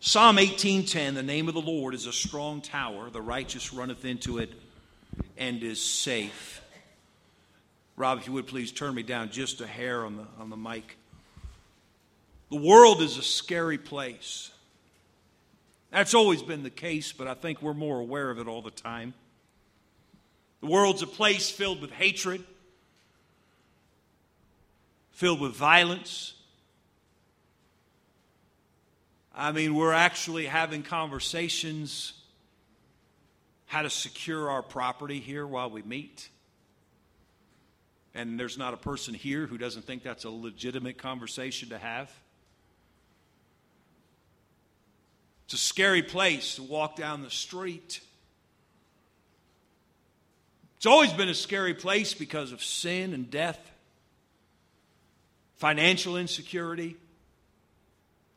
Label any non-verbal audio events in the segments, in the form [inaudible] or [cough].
Psalm 18:10 The name of the Lord is a strong tower the righteous runneth into it and is safe. Rob if you would please turn me down just a hair on the on the mic. The world is a scary place. That's always been the case, but I think we're more aware of it all the time. The world's a place filled with hatred, filled with violence. I mean, we're actually having conversations how to secure our property here while we meet. And there's not a person here who doesn't think that's a legitimate conversation to have. It's a scary place to walk down the street. It's always been a scary place because of sin and death, financial insecurity,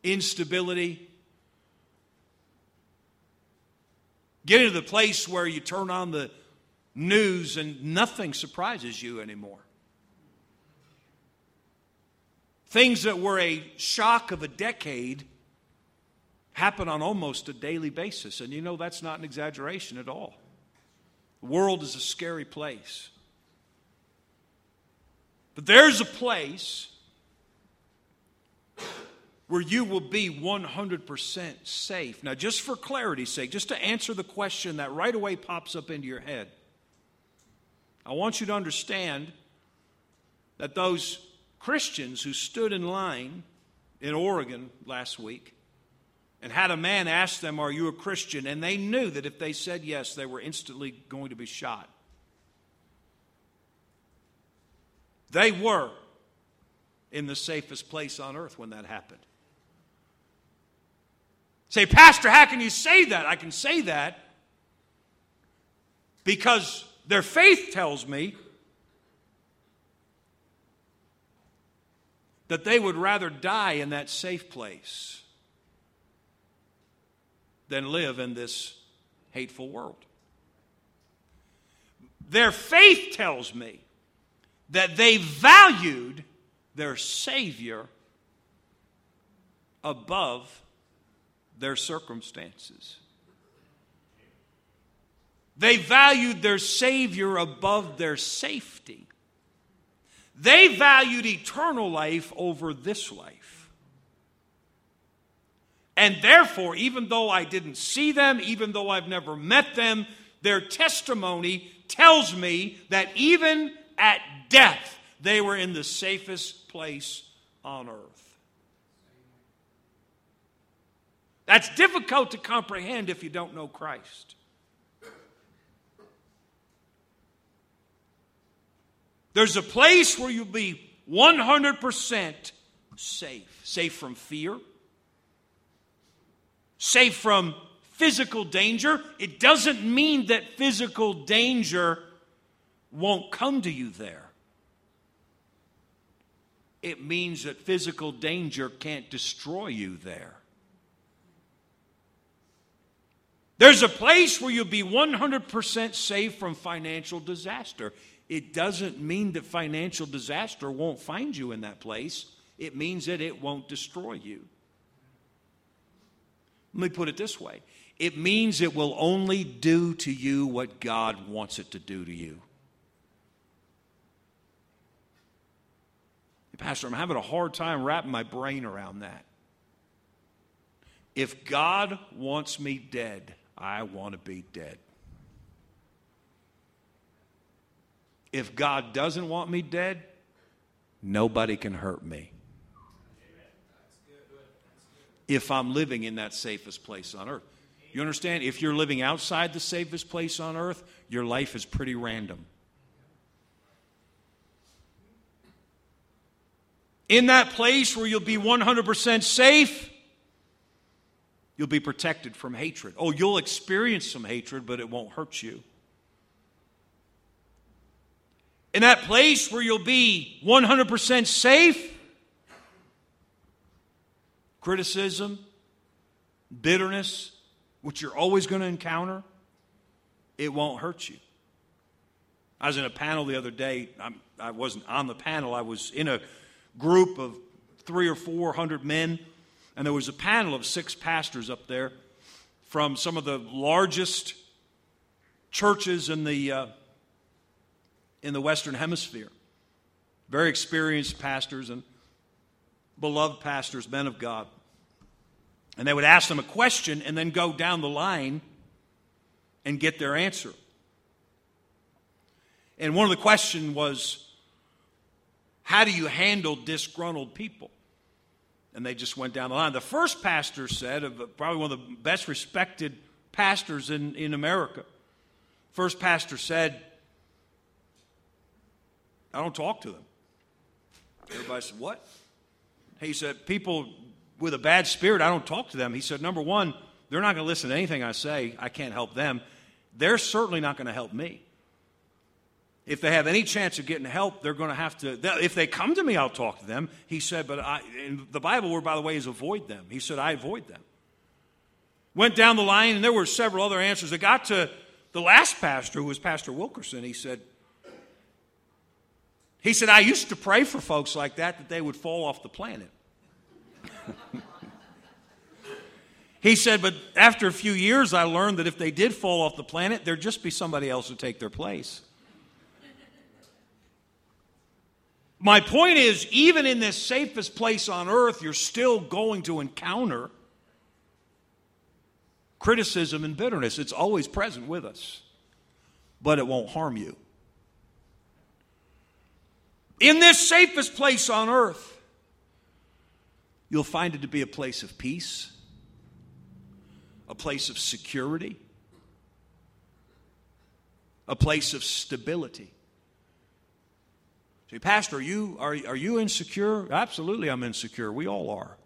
instability. Getting to the place where you turn on the news and nothing surprises you anymore. Things that were a shock of a decade happen on almost a daily basis. And you know, that's not an exaggeration at all. The world is a scary place. But there's a place where you will be 100% safe. Now, just for clarity's sake, just to answer the question that right away pops up into your head, I want you to understand that those Christians who stood in line in Oregon last week and had a man ask them, Are you a Christian? And they knew that if they said yes, they were instantly going to be shot. They were in the safest place on earth when that happened. Say, Pastor, how can you say that? I can say that because their faith tells me that they would rather die in that safe place than live in this hateful world. Their faith tells me that they valued their Savior above their circumstances. They valued their Savior above their safety. They valued eternal life over this life. And therefore, even though I didn't see them, even though I've never met them, their testimony tells me that even at death, they were in the safest place on earth. That's difficult to comprehend if you don't know Christ. There's a place where you'll be 100% safe. Safe from fear, safe from physical danger, it doesn't mean that physical danger won't come to you there. It means that physical danger can't destroy you there. There's a place where you'll be 100% safe from financial disaster. It doesn't mean that financial disaster won't find you in that place, it means that it won't destroy you. Let me put it this way it means it will only do to you what God wants it to do to you. Pastor, I'm having a hard time wrapping my brain around that. If God wants me dead, I want to be dead. If God doesn't want me dead, nobody can hurt me if I'm living in that safest place on earth. You understand? If you're living outside the safest place on earth, your life is pretty random. In that place where you'll be 100% safe, you'll be protected from hatred. Oh, you'll experience some hatred, but it won't hurt you. In that place where you'll be 100% safe, criticism, bitterness, which you're always going to encounter, it won't hurt you. I was in a panel the other day. I'm, I was not on the panel. I was in a group of three or four hundred men, And there was a panel of six pastors up there from some of the largest churches in the, uh, in the Western Hemisphere. Very experienced pastors and beloved pastors, men of God. And they would ask them a question and then go down the line and get their answer. And one of the questions was, How do you handle disgruntled people? And they just went down the line. The first pastor said, of uh, probably one of the best respected pastors in, in America, first pastor said, I don't talk to them. Everybody said, What? He said, People with a bad spirit, I don't talk to them. He said, Number one, they're not going to listen to anything I say. I can't help them. They're certainly not going to help me. If they have any chance of getting help, they're going to have to. If they come to me, I'll talk to them. He said, but I, the Bible word, by the way, is avoid them. He said, I avoid them. Went down the line, and there were several other answers. It got to the last pastor, who was Pastor Wilkerson. He said, he said, I used to pray for folks like that that they would fall off the planet. [laughs] he said, but after a few years, I learned that if they did fall off the planet, there'd just be somebody else to take their place. My point is, even in this safest place on earth, you're still going to encounter criticism and bitterness. It's always present with us, but it won't harm you. In this safest place on earth, you'll find it to be a place of peace, a place of security, a place of stability. Pastor, are you, are, are you insecure? Absolutely, I'm insecure. We all are.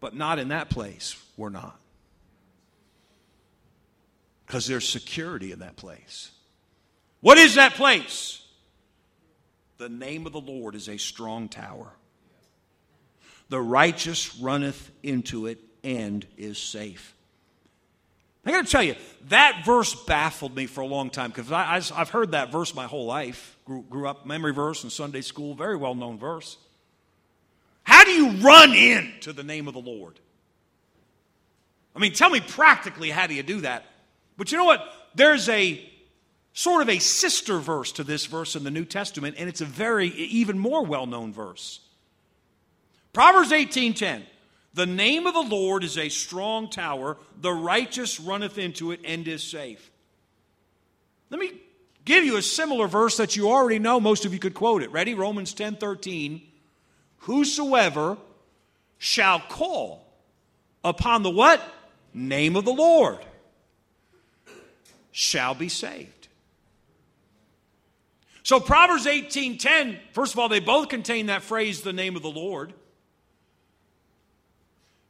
But not in that place. We're not. Because there's security in that place. What is that place? The name of the Lord is a strong tower. The righteous runneth into it and is safe. I got to tell you, that verse baffled me for a long time because I, have heard that verse my whole life. Grew, grew up, memory verse in Sunday school, very well known verse. How do you run into the name of the Lord? I mean, tell me practically how do you do that? But you know what? There's a sort of a sister verse to this verse in the New Testament, and it's a very, even more well known verse. Proverbs 18:10. The name of the Lord is a strong tower, the righteous runneth into it and is safe. Let me give you a similar verse that you already know. Most of you could quote it. Ready? Romans 10 13. Whosoever shall call upon the what? Name of the Lord shall be saved. So Proverbs 18:10, first of all, they both contain that phrase, the name of the Lord.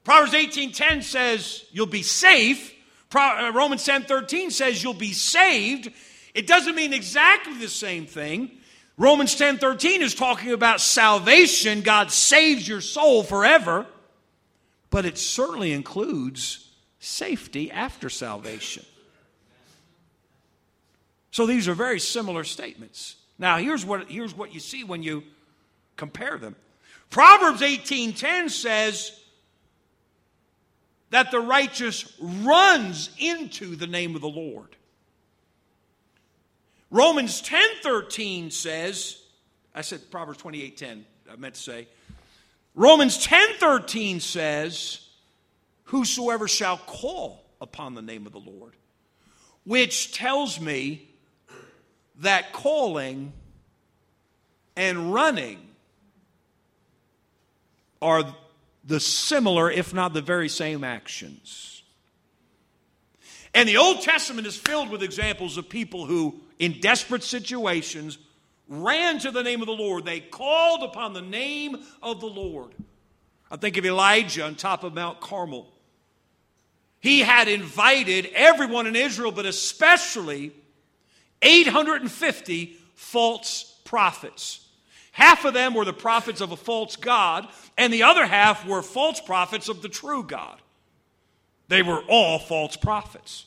Proverbs 18:10 says you'll be safe. Uh, Romans 10:13 says you'll be saved. It doesn't mean exactly the same thing. Romans 10:13 is talking about salvation. God saves your soul forever. But it certainly includes safety after salvation. So these are very similar statements. Now, here's what, here's what you see when you compare them. Proverbs 18:10 says that the righteous runs into the name of the Lord. Romans 10:13 says, I said Proverbs 28:10, I meant to say. Romans 10:13 says, whosoever shall call upon the name of the Lord, which tells me that calling and running are the similar, if not the very same actions. And the Old Testament is filled with examples of people who, in desperate situations, ran to the name of the Lord. They called upon the name of the Lord. I think of Elijah on top of Mount Carmel. He had invited everyone in Israel, but especially 850 false prophets. Half of them were the prophets of a false God, and the other half were false prophets of the true God. They were all false prophets.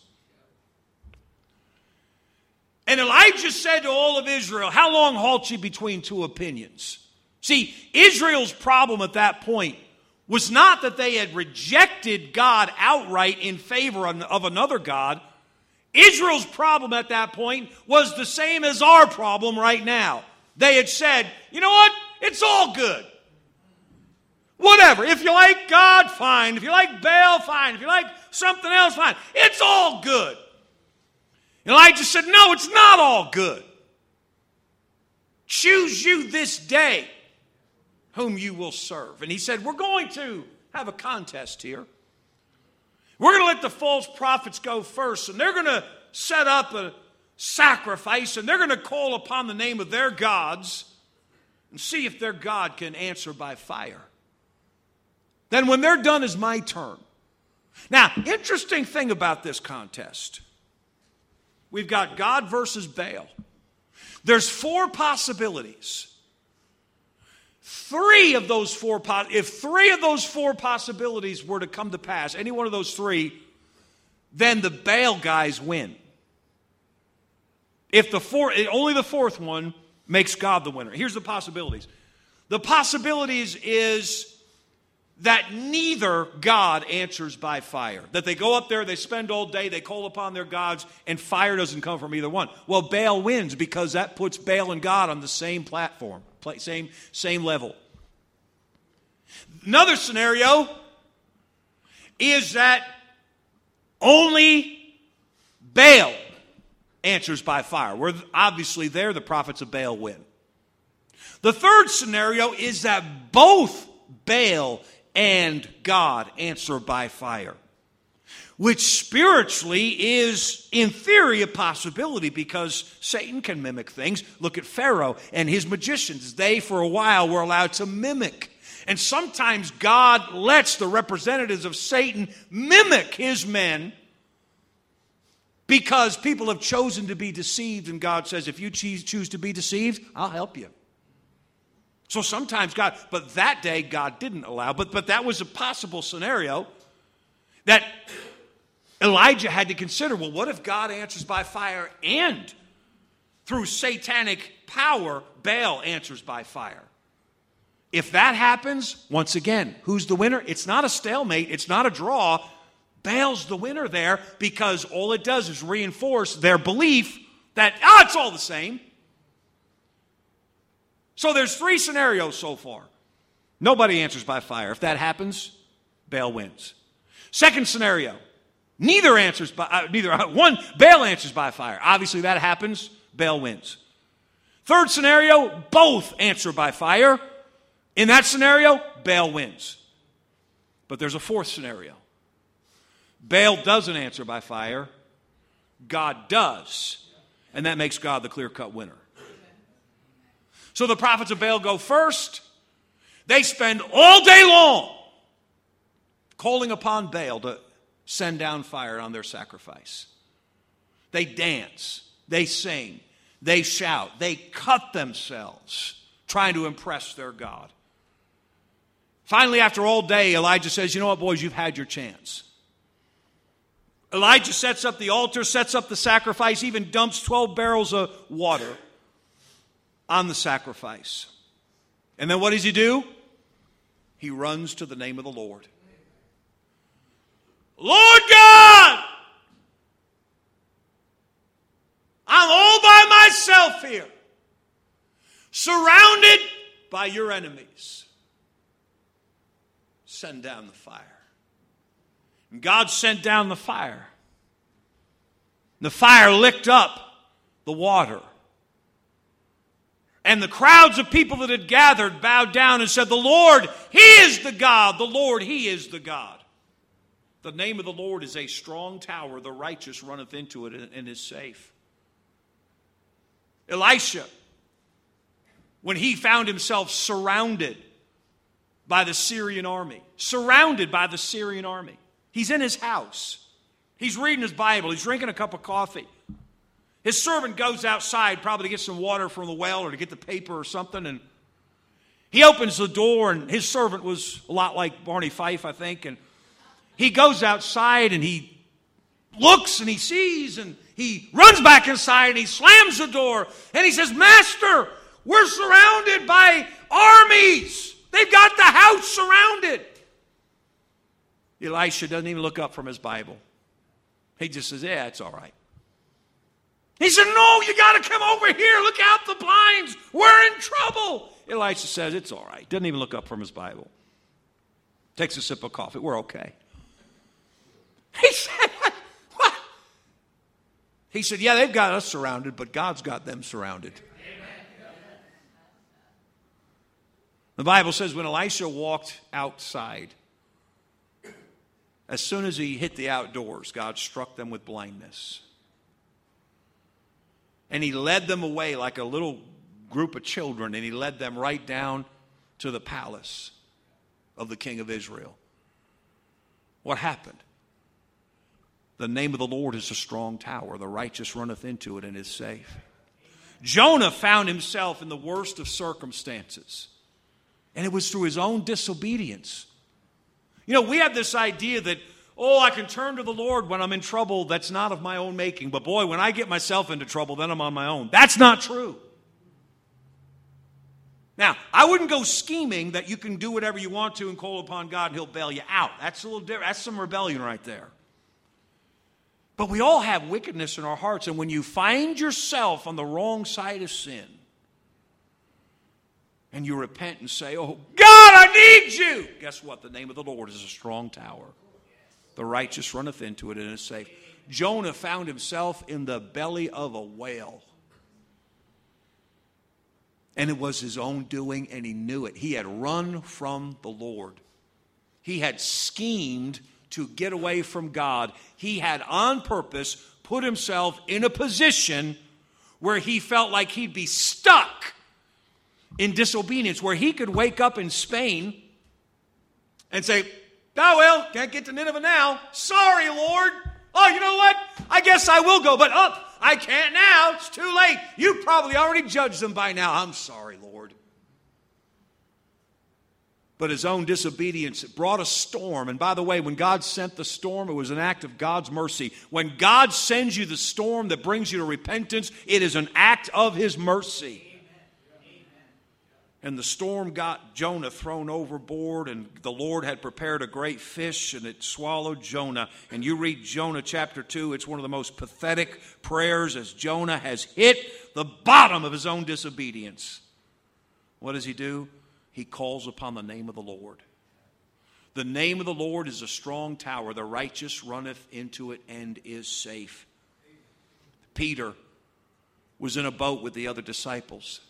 And Elijah said to all of Israel, How long halt ye between two opinions? See, Israel's problem at that point was not that they had rejected God outright in favor of another God. Israel's problem at that point was the same as our problem right now. They had said, you know what? It's all good. Whatever. If you like God, fine. If you like Baal, fine. If you like something else, fine. It's all good. Elijah said, No, it's not all good. Choose you this day whom you will serve. And he said, We're going to have a contest here. We're going to let the false prophets go first, and they're going to set up a sacrifice, and they're going to call upon the name of their gods and see if their God can answer by fire. Then, when they're done, is my turn. Now, interesting thing about this contest we've got God versus Baal. There's four possibilities. Three of those four, if three of those four possibilities were to come to pass, any one of those three, then the Baal guys win. If the four, only the fourth one makes God the winner. Here's the possibilities. The possibilities is that neither God answers by fire. That they go up there, they spend all day, they call upon their gods, and fire doesn't come from either one. Well, Baal wins because that puts Baal and God on the same platform, same, same level. Another scenario is that only Baal answers by fire. Where obviously there the prophets of Baal win. The third scenario is that both Baal and God answer by fire. Which spiritually is, in theory, a possibility because Satan can mimic things. Look at Pharaoh and his magicians. They, for a while, were allowed to mimic. And sometimes God lets the representatives of Satan mimic his men because people have chosen to be deceived. And God says, if you choose to be deceived, I'll help you. So sometimes God, but that day God didn't allow, but, but that was a possible scenario that Elijah had to consider. Well, what if God answers by fire and through satanic power, Baal answers by fire? If that happens, once again, who's the winner? It's not a stalemate, it's not a draw. Baal's the winner there because all it does is reinforce their belief that, ah, it's all the same. So there's three scenarios so far. Nobody answers by fire. If that happens, Baal wins. Second scenario, neither answers by uh, neither uh, one Baal answers by fire. Obviously that happens, Baal wins. Third scenario, both answer by fire. In that scenario, Baal wins. But there's a fourth scenario. Baal doesn't answer by fire, God does. And that makes God the clear cut winner. So the prophets of Baal go first. They spend all day long calling upon Baal to send down fire on their sacrifice. They dance, they sing, they shout, they cut themselves trying to impress their God. Finally, after all day, Elijah says, You know what, boys, you've had your chance. Elijah sets up the altar, sets up the sacrifice, even dumps 12 barrels of water on the sacrifice. And then what does he do? He runs to the name of the Lord. Lord God, I'm all by myself here, surrounded by your enemies. Send down the fire. And God sent down the fire. The fire licked up the water. And the crowds of people that had gathered bowed down and said, The Lord, He is the God. The Lord, He is the God. The name of the Lord is a strong tower. The righteous runneth into it and is safe. Elisha, when he found himself surrounded by the Syrian army, surrounded by the Syrian army, he's in his house. He's reading his Bible. He's drinking a cup of coffee. His servant goes outside, probably to get some water from the well or to get the paper or something, and he opens the door, and his servant was a lot like Barney Fife, I think, and he goes outside and he looks and he sees and he runs back inside and he slams the door and he says, Master, we're surrounded by armies. They've got the house surrounded. Elisha doesn't even look up from his Bible. He just says, Yeah, it's all right. He said, No, you got to come over here. Look out the blinds. We're in trouble. Elisha says, It's all right. Doesn't even look up from his Bible. Takes a sip of coffee. We're okay. He [laughs] said, What? He said, Yeah, they've got us surrounded, but God's got them surrounded. The Bible says when Elisha walked outside, as soon as he hit the outdoors, God struck them with blindness. And he led them away like a little group of children, and he led them right down to the palace of the king of Israel. What happened? The name of the Lord is a strong tower. The righteous runneth into it and is safe. Jonah found himself in the worst of circumstances. And it was through his own disobedience. You know, we have this idea that, oh, I can turn to the Lord when I'm in trouble that's not of my own making. But boy, when I get myself into trouble, then I'm on my own. That's not true. Now, I wouldn't go scheming that you can do whatever you want to and call upon God and He'll bail you out. That's a little different. That's some rebellion right there. But we all have wickedness in our hearts, and when you find yourself on the wrong side of sin, and you repent and say, Oh, God, I need you. Guess what? The name of the Lord is a strong tower. The righteous runneth into it and is safe. Jonah found himself in the belly of a whale. And it was his own doing, and he knew it. He had run from the Lord. He had schemed to get away from God. He had on purpose put himself in a position where he felt like he'd be stuck in disobedience, where he could wake up in Spain and say, Oh, well, can't get to Nineveh now. Sorry, Lord. Oh, you know what? I guess I will go, but oh, I can't now. It's too late. You probably already judged them by now. I'm sorry, Lord. But his own disobedience brought a storm. And by the way, when God sent the storm, it was an act of God's mercy. When God sends you the storm that brings you to repentance, it is an act of his mercy. And the storm got Jonah thrown overboard, and the Lord had prepared a great fish, and it swallowed Jonah. And you read Jonah chapter 2, it's one of the most pathetic prayers as Jonah has hit the bottom of his own disobedience. What does he do? He calls upon the name of the Lord. The name of the Lord is a strong tower. The righteous runneth into it and is safe. Peter was in a boat with the other disciples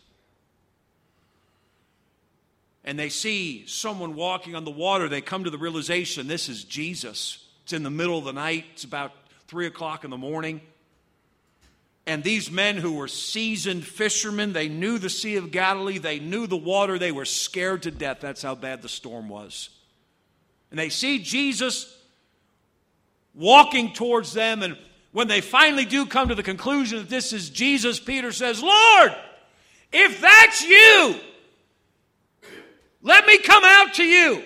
and they see someone walking on the water, they come to the realization this is Jesus. It's in the middle of the night, it's about three o'clock in the morning. And these men who were seasoned fishermen, they knew the Sea of Galilee, they knew the water, they were scared to death. That's how bad the storm was. And they see Jesus walking towards them, and when they finally do come to the conclusion that this is Jesus, Peter says, Lord, if that's you, let me come out to you.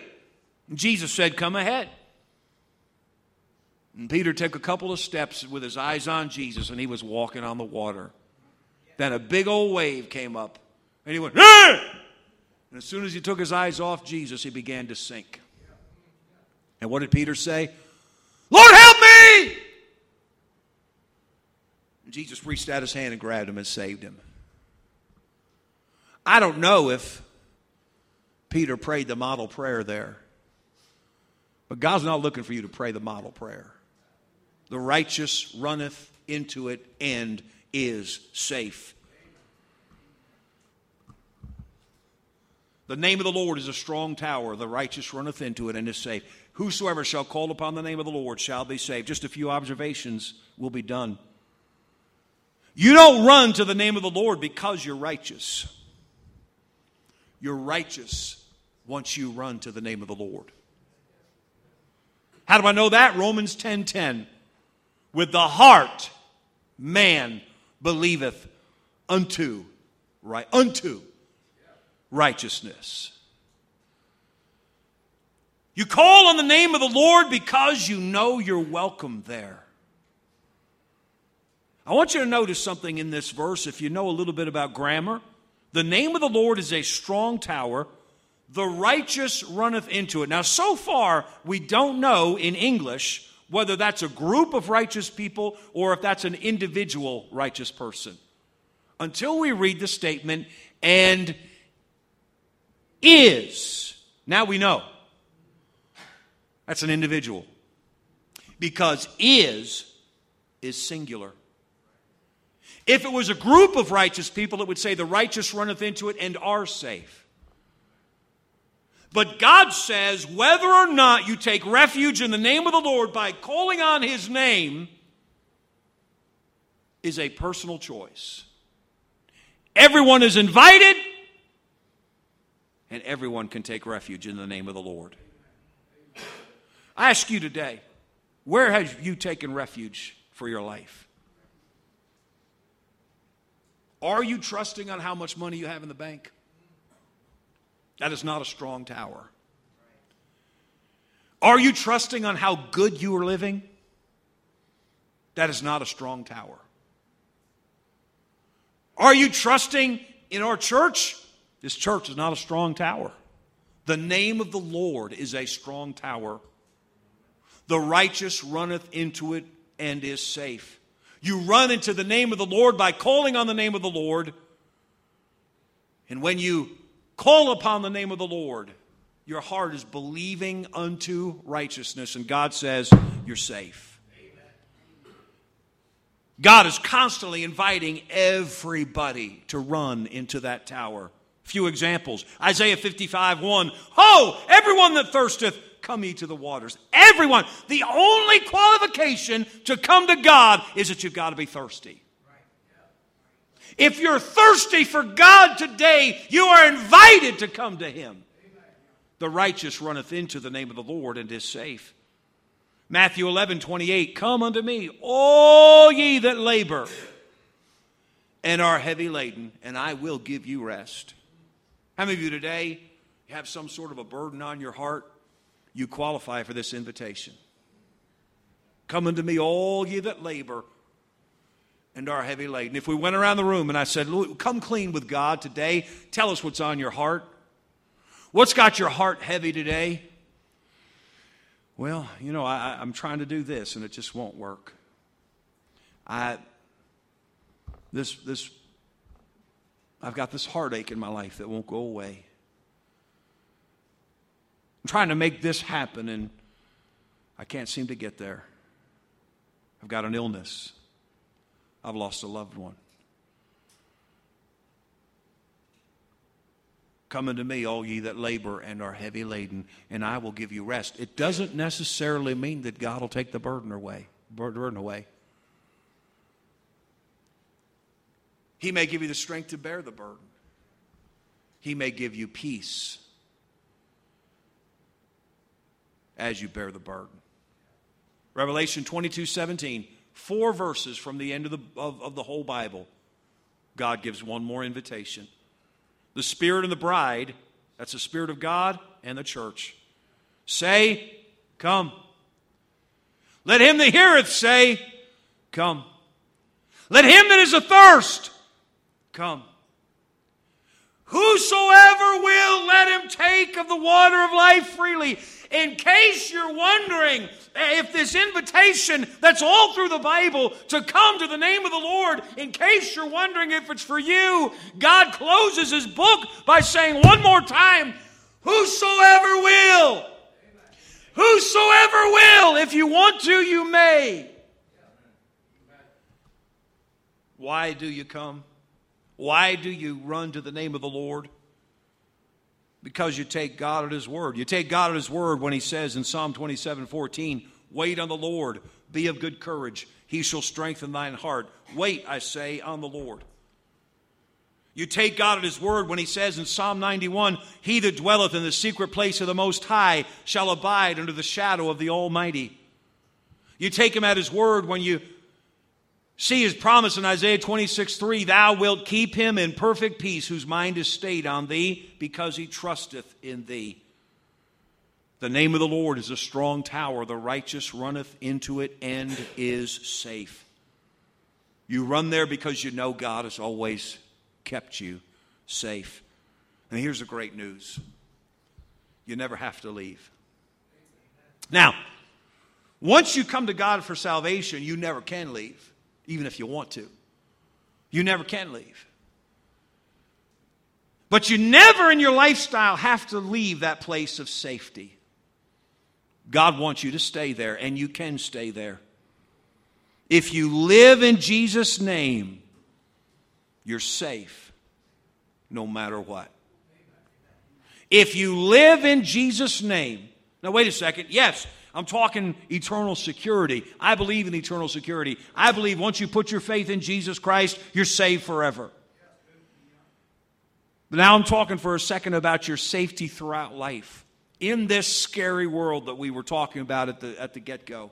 And Jesus said, Come ahead. And Peter took a couple of steps with his eyes on Jesus, and he was walking on the water. Then a big old wave came up, and he went, ah! And as soon as he took his eyes off Jesus, he began to sink. And what did Peter say? Lord, help me! And Jesus reached out his hand and grabbed him and saved him. I don't know if Peter prayed the model prayer there. But God's not looking for you to pray the model prayer. The righteous runneth into it and is safe. The name of the Lord is a strong tower. The righteous runneth into it and is safe. Whosoever shall call upon the name of the Lord shall be saved. Just a few observations will be done. You don't run to the name of the Lord because you're righteous. You're righteous once you run to the name of the Lord. How do I know that? Romans 10:10. 10, 10. With the heart man believeth unto right unto righteousness. You call on the name of the Lord because you know you're welcome there. I want you to notice something in this verse if you know a little bit about grammar. The name of the Lord is a strong tower The righteous runneth into it. Now, so far, we don't know in English whether that's a group of righteous people or if that's an individual righteous person. Until we read the statement, and is. Now we know. That's an individual. Because is is singular. If it was a group of righteous people, it would say, The righteous runneth into it and are safe. But God says, whether or not you take refuge in the name of the Lord by calling on His name is a personal choice. Everyone is invited, and everyone can take refuge in the name of the Lord. I ask you today, where have you taken refuge for your life? Are you trusting on how much money you have in the bank? That is not a strong tower. Are you trusting on how good you are living? That is not a strong tower. Are you trusting in our church? This church is not a strong tower. The name of the Lord is a strong tower. The righteous runneth into it and is safe. You run into the name of the Lord by calling on the name of the Lord. And when you call upon the name of the Lord, your heart is believing unto righteousness, and God says, You're safe. God is constantly inviting everybody to run into that tower. Few examples. Isaiah 55 1. Ho, everyone that thirsteth, come ye to the waters. Everyone. The only qualification to come to God is that you've got to be thirsty. If you're thirsty for God today, you are invited to come to Him. The righteous runneth into the name of the Lord and is safe. Matthew 11, 28, Come unto me, all ye that labor and are heavy laden, and I will give you rest. How many of you today have some sort of a burden on your heart? You qualify for this invitation. Come unto me, all ye that labor and are heavy laden. If we went around the room and I said, Come clean with God today, tell us what's on your heart. What's got your heart heavy today? Well, you know, I, I'm trying to do this and it just won't work. I, this, this, I've got this heartache in my life that won't go away. I'm trying to make this happen and I can't seem to get there. I've got an illness. I've lost a loved one. Come unto me, all ye that labor and are heavy laden, and I will give you rest. It doesn't necessarily mean that God will take the burden away. Burden away. He may give you the strength to bear the burden. He may give you peace as you bear the burden. Revelation 22 17, four verses from the end of the, of, of the whole Bible. God gives one more invitation. The Spirit and the bride, that's the Spirit of God and the church, say, Come. Let him that heareth say, Come. Let him that is athirst come. Whosoever will, let him take of the water of life freely. In case you're wondering eh, if this invitation that's all through the Bible to come to the name of the Lord, in case you're wondering if it's for you, God closes his book by saying one more time, Whosoever will. Whosoever will. If you want to, you may. Why do you come? Why do you run to the name of the Lord? Because you take God at His word. You take God at His word when He says in Psalm 27 14, Wait on the Lord, be of good courage. He shall strengthen thine heart. Wait, I say, on the Lord. You take God at His word when He says in Psalm 91 He that dwelleth in the secret place of the Most High shall abide under the shadow of the Almighty. You take Him at His word when you See his promise in Isaiah 26 3 Thou wilt keep him in perfect peace, whose mind is stayed on thee, because he trusteth in thee. The name of the Lord is a strong tower. The righteous runneth into it and is safe. You run there because you know God has always kept you safe. And here's the great news you never have to leave. Now, once you come to God for salvation, you never can leave, even if you want to. You never can leave. But you never in your lifestyle have to leave that place of safety. God wants you to stay there, and you can stay there. If you live in Jesus' name, you're safe no matter what. If you live in Jesus' name, now wait a second. Yes, I'm talking eternal security. I believe in eternal security. I believe once you put your faith in Jesus Christ, you're saved forever. But now I'm talking for a second about your safety throughout life in this scary world that we were talking about at the, at the get go.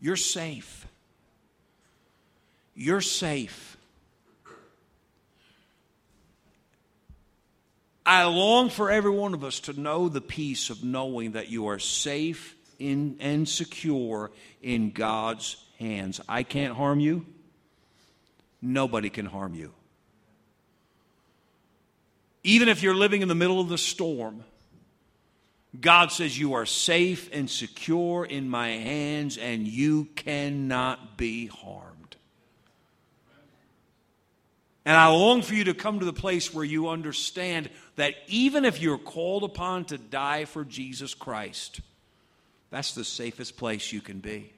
You're safe. You're safe. I long for every one of us to know the peace of knowing that you are safe in, and secure in God's hands. I can't harm you. Nobody can harm you. Even if you're living in the middle of the storm, God says, You are safe and secure in my hands, and you cannot be harmed. And I long for you to come to the place where you understand that even if you're called upon to die for Jesus Christ, that's the safest place you can be.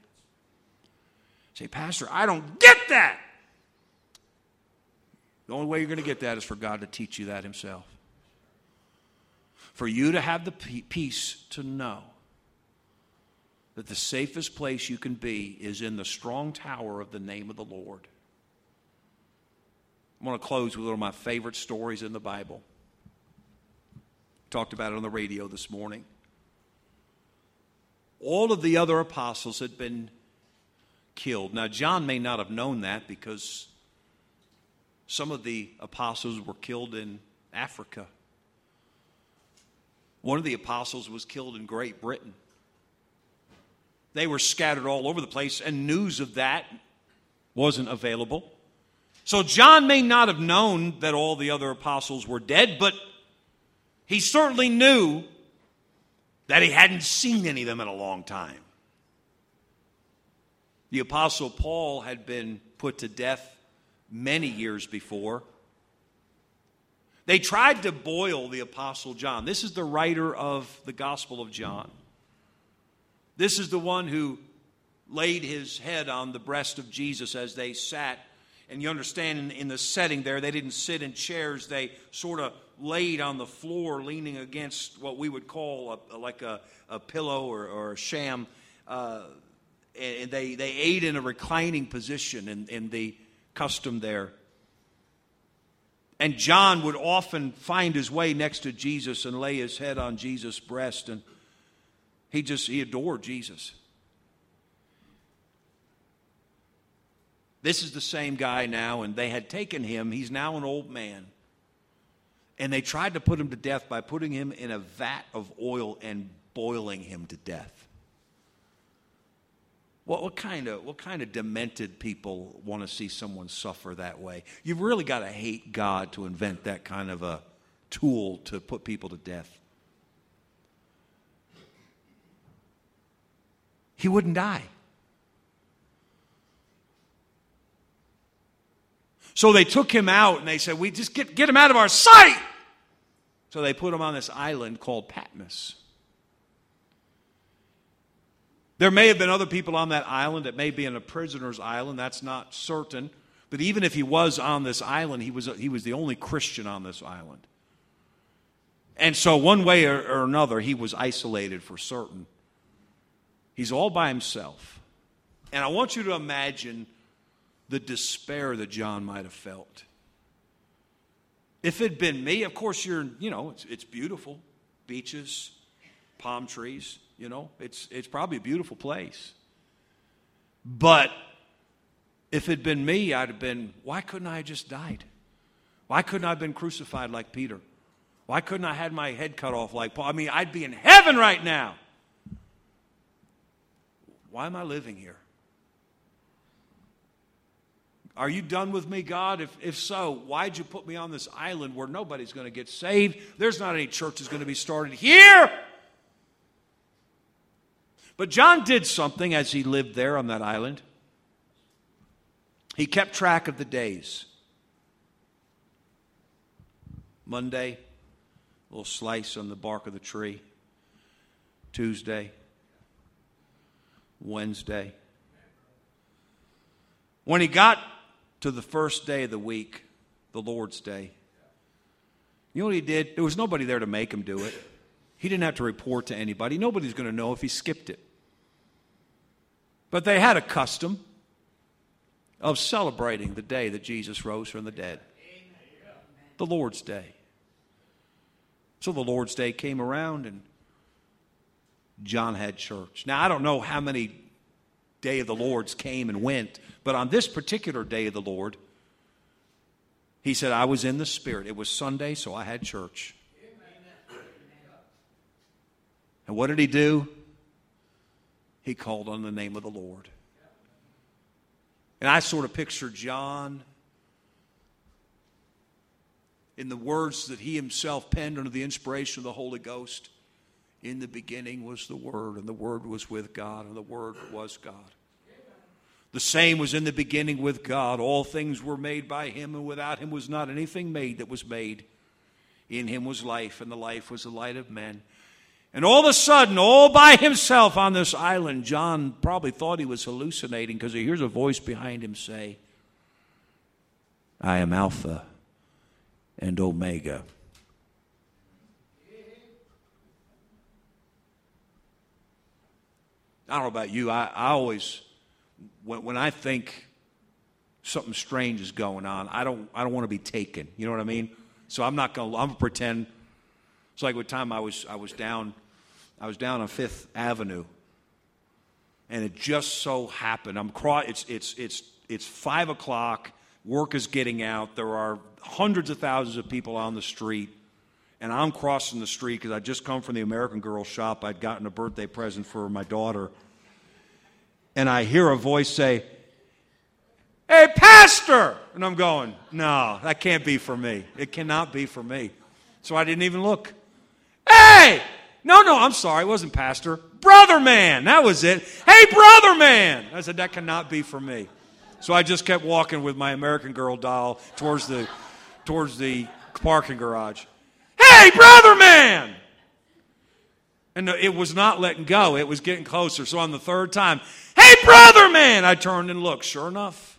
Say, Pastor, I don't get that. The only way you're going to get that is for God to teach you that Himself. For you to have the peace to know that the safest place you can be is in the strong tower of the name of the Lord. I want to close with one of my favorite stories in the Bible. Talked about it on the radio this morning. All of the other apostles had been killed. Now, John may not have known that because some of the apostles were killed in Africa. One of the apostles was killed in Great Britain. They were scattered all over the place, and news of that wasn't available. So John may not have known that all the other apostles were dead, but he certainly knew that he hadn't seen any of them in a long time. The apostle Paul had been put to death many years before. They tried to boil the apostle John. This is the writer of the Gospel of John. This is the one who laid his head on the breast of Jesus as they sat and you understand in, in, the setting there, they didn't sit in chairs. They sort of laid on the floor, leaning against what we would call a, like a, a pillow or, or a sham. Uh, and they, they ate in a reclining position in, in the custom there. And John would often find his way next to Jesus and lay his head on Jesus' breast. And he just, he adored Jesus. This is the same guy now, and they had taken him. He's now an old man. And they tried to put him to death by putting him in a vat of oil and boiling him to death. What, what, kind of, what kind of demented people want to see someone suffer that way? You've really got to hate God to invent that kind of a tool to put people to death. He wouldn't die. So they took him out and they said, We just get, get him out of our sight. So they put him on this island called Patmos. There may have been other people on that island. It may be in a prisoner's island. That's not certain. But even if he was on this island, he was, he was the only Christian on this island. And so, one way or, or another, he was isolated for certain. He's all by himself. And I want you to imagine the despair that John might have felt. If it had been me, of course, you're, you know, it's, it's beautiful beaches, palm trees, you know, it's, it's probably a beautiful place. But if it had been me, I'd have been, why couldn't I have just died? Why couldn't I have been crucified like Peter? Why couldn't I have had my head cut off like Paul? I mean, I'd be in heaven right now. Why am I living here? Are you done with me, God? If, if so, why'd you put me on this island where nobody's going to get saved? There's not any churches going to be started here. But John did something as he lived there on that island. He kept track of the days. Monday, a little slice on the bark of the tree. Tuesday, Wednesday. When he got to the first day of the week, the Lord's Day, you know what he did? There was nobody there to make him do it. He didn't have to report to anybody. Nobody's going to know if he skipped it. But they had a custom of celebrating the day that Jesus rose from the dead the Lord's Day. So the Lord's Day came around and John had church. Now, I don't know how many day of the Lord's came and went, but on this particular day of the Lord, he said, I was in the Spirit. It was Sunday, so I had church. And what did he do? He called on the name of the Lord. And I sort of picture John in the words that he himself penned under the inspiration of the Holy Ghost. In the beginning was the Word, and the Word was with God, and the Word was God. The same was in the beginning with God. All things were made by Him, and without Him was not anything made that was made. In Him was life, and the life was the light of men. And all of a sudden, all by himself on this island, John probably thought he was hallucinating because he hears a voice behind him say, I am Alpha and Omega. I don't know about you. I, I always, when, when I think something strange is going on, I don't, I don't want to be taken. You know what I mean? So I'm not going to, I'm going to pretend. It's like one time I was, I was down, I was down on Fifth Avenue, and it just so happened. I'm. It's, it's, it's, it's five o'clock. Work is getting out. There are hundreds of thousands of people on the street and I'm crossing the street because I'd just come from the American Girl shop. I'd gotten a birthday present for my daughter. And I hear a voice say, Hey, Pastor! And I'm going, No, that can't be for me. It cannot be for me. So I didn't even look. Hey! No, no, I'm sorry. It wasn't Pastor. Brother man. That was it. Hey, brother man. I said, That cannot be for me. So I just kept walking with my American Girl doll towards the, towards the parking garage. Hey, brother man! And it was not letting go, it was getting closer. So on the third time, hey, brother man! I turned and looked. Sure enough,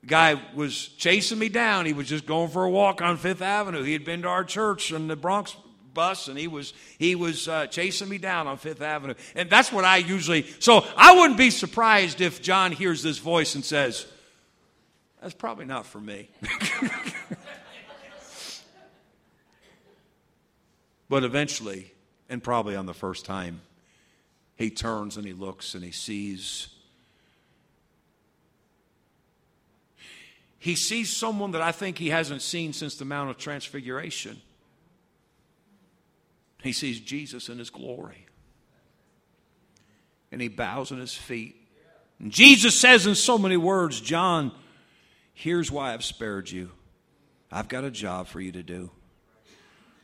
the guy was chasing me down. He was just going for a walk on Fifth Avenue. He had been to our church in the Bronx bus and he was he was uh, chasing me down on Fifth Avenue. And that's what I usually so I wouldn't be surprised if John hears this voice and says, That's probably not for me. [laughs] But eventually, and probably on the first time, he turns and he looks and he sees. He sees someone that I think he hasn't seen since the Mount of Transfiguration. He sees Jesus in his glory. And he bows at his feet. And Jesus says in so many words, John, here's why I've spared you. I've got a job for you to do.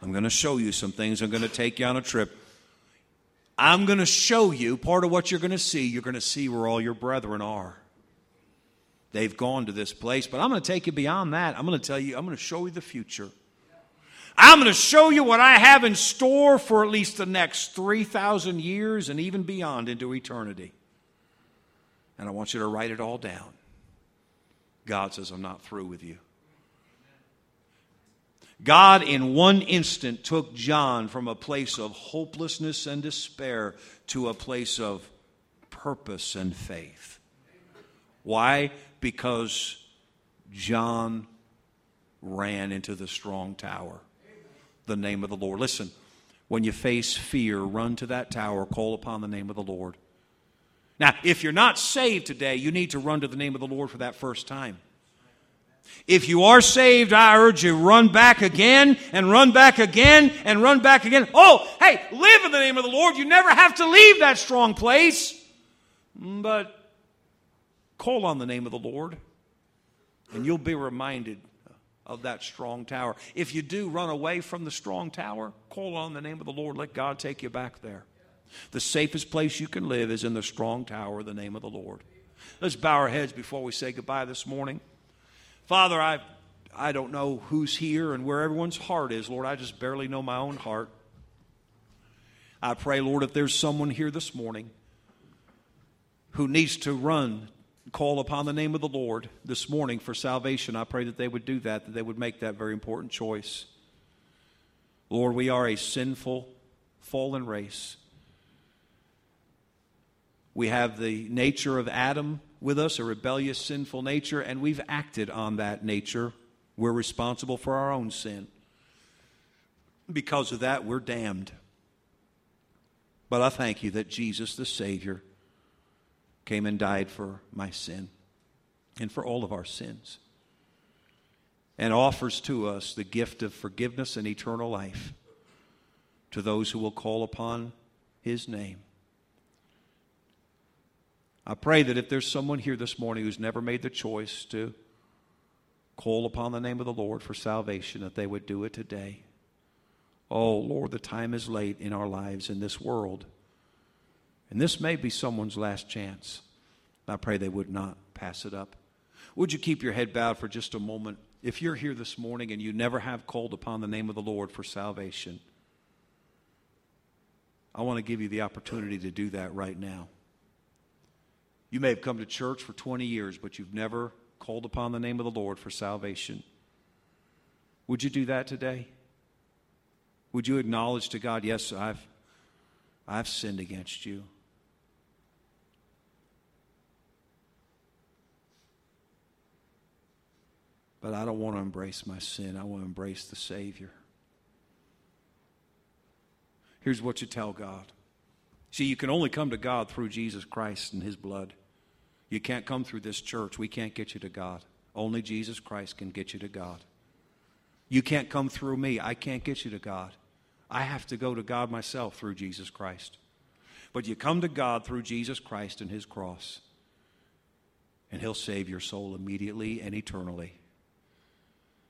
I'm going to show you some things. I'm going to take you on a trip. I'm going to show you part of what you're going to see. You're going to see where all your brethren are. They've gone to this place, but I'm going to take you beyond that. I'm going to tell you, I'm going to show you the future. I'm going to show you what I have in store for at least the next 3,000 years and even beyond into eternity. And I want you to write it all down. God says, I'm not through with you. God, in one instant, took John from a place of hopelessness and despair to a place of purpose and faith. Why? Because John ran into the strong tower, the name of the Lord. Listen, when you face fear, run to that tower, call upon the name of the Lord. Now, if you're not saved today, you need to run to the name of the Lord for that first time. If you are saved, I urge you, run back again and run back again and run back again. Oh, hey, live in the name of the Lord. You never have to leave that strong place. But Call on the name of the Lord, and you'll be reminded of that strong tower. If you do run away from the strong tower, call on the name of the Lord. Let God take you back there. The safest place you can live is in the strong tower, of the name of the Lord. Let's bow our heads before we say goodbye this morning. Father, I, I don't know who's here and where everyone's heart is, Lord. I just barely know my own heart. I pray, Lord, if there's someone here this morning who needs to run, call upon the name of the Lord this morning for salvation, I pray that they would do that, that they would make that very important choice. Lord, we are a sinful, fallen race. We have the nature of Adam with us, a rebellious, sinful nature, and we've acted on that nature. We're responsible for our own sin. Because of that, we're damned. But I thank you that Jesus, the Savior, came and died for my sin and for all of our sins and offers to us the gift of forgiveness and eternal life to those who will call upon his name. I pray that if there's someone here this morning who's never made the choice to call upon the name of the Lord for salvation, that they would do it today. Oh, Lord, the time is late in our lives in this world. And this may be someone's last chance. I pray they would not pass it up. Would you keep your head bowed for just a moment? If you're here this morning and you never have called upon the name of the Lord for salvation, I want to give you the opportunity to do that right now. You may have come to church for 20 years, but you've never called upon the name of the Lord for salvation. Would you do that today? Would you acknowledge to God, yes, I've, I've sinned against you? But I don't want to embrace my sin. I want to embrace the Savior. Here's what you tell God See, you can only come to God through Jesus Christ and His blood. You can't come through this church. We can't get you to God. Only Jesus Christ can get you to God. You can't come through me. I can't get you to God. I have to go to God myself through Jesus Christ. But you come to God through Jesus Christ and His cross, and He'll save your soul immediately and eternally.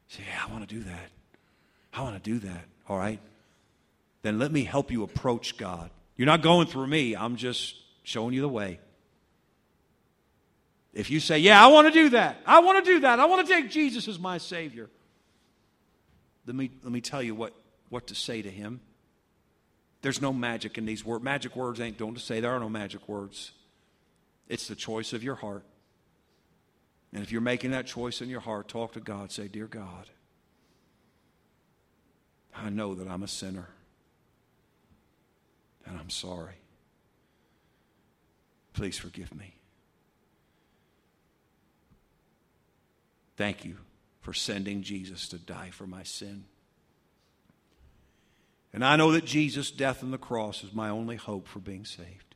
Say, I want to do that. I want to do that. All right? Then let me help you approach God. You're not going through me, I'm just showing you the way. If you say, Yeah, I want to do that, I want to do that, I want to take Jesus as my Savior, let me, let me tell you what, what to say to Him. There's no magic in these words. Magic words ain't don't to say. There are no magic words. It's the choice of your heart. And if you're making that choice in your heart, talk to God. Say, Dear God, I know that I'm a sinner and I'm sorry. Please forgive me. Thank you for sending Jesus to die for my sin. And I know that Jesus' death on the cross is my only hope for being saved.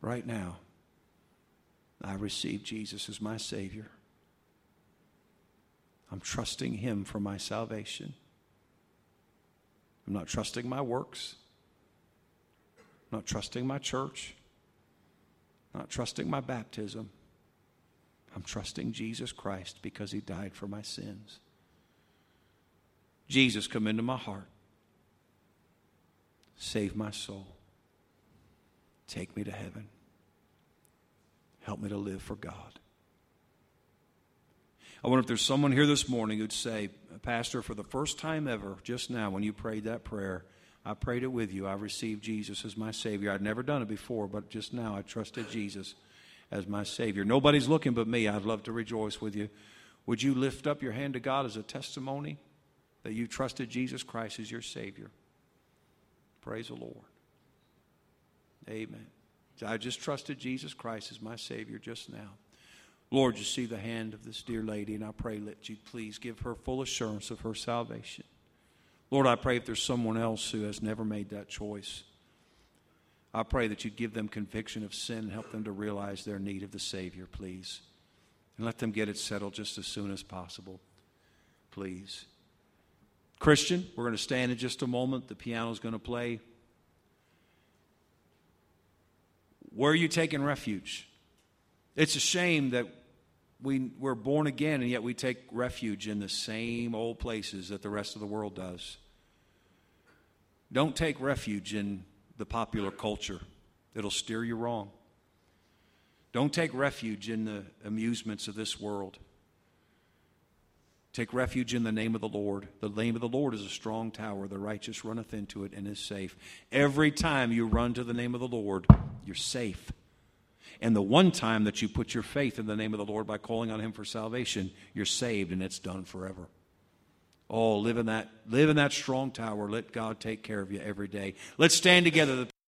Right now, I receive Jesus as my Savior. I'm trusting Him for my salvation. I'm not trusting my works. I'm not trusting my church. I'm not trusting my baptism. I'm trusting Jesus Christ because he died for my sins. Jesus, come into my heart. Save my soul. Take me to heaven. Help me to live for God. I wonder if there's someone here this morning who'd say, Pastor, for the first time ever, just now when you prayed that prayer, I prayed it with you. I received Jesus as my Savior. I'd never done it before, but just now I trusted Jesus as my Savior. Nobody's looking but me. I'd love to rejoice with you. Would you lift up your hand to God as a testimony that you trusted Jesus Christ as your Savior? Praise the Lord. Amen. I just trusted Jesus Christ as my Savior just now. Lord, you see the hand of this dear lady, and I pray that you please give her full assurance of her salvation. Lord, I pray if there's someone else who has never made that choice, I pray that you'd give them conviction of sin and help them to realize their need of the Savior, please. And let them get it settled just as soon as possible, please. Christian, we're going to stand in just a moment. The piano's going to play. Where are you taking refuge? It's a shame that we, we're born again and yet we take refuge in the same old places that the rest of the world does. Don't take refuge in the popular culture, it'll steer you wrong. Don't take refuge in the amusements of this world. Take refuge in the name of the Lord. The name of the Lord is a strong tower. The righteous runneth into it and is safe. Every time you run to the name of the Lord, you're safe. And the one time that you put your faith in the name of the Lord by calling on Him for salvation, you're saved and it's done forever. Oh, live in that, live in that strong tower. Let God take care of you every day. Let's stand together.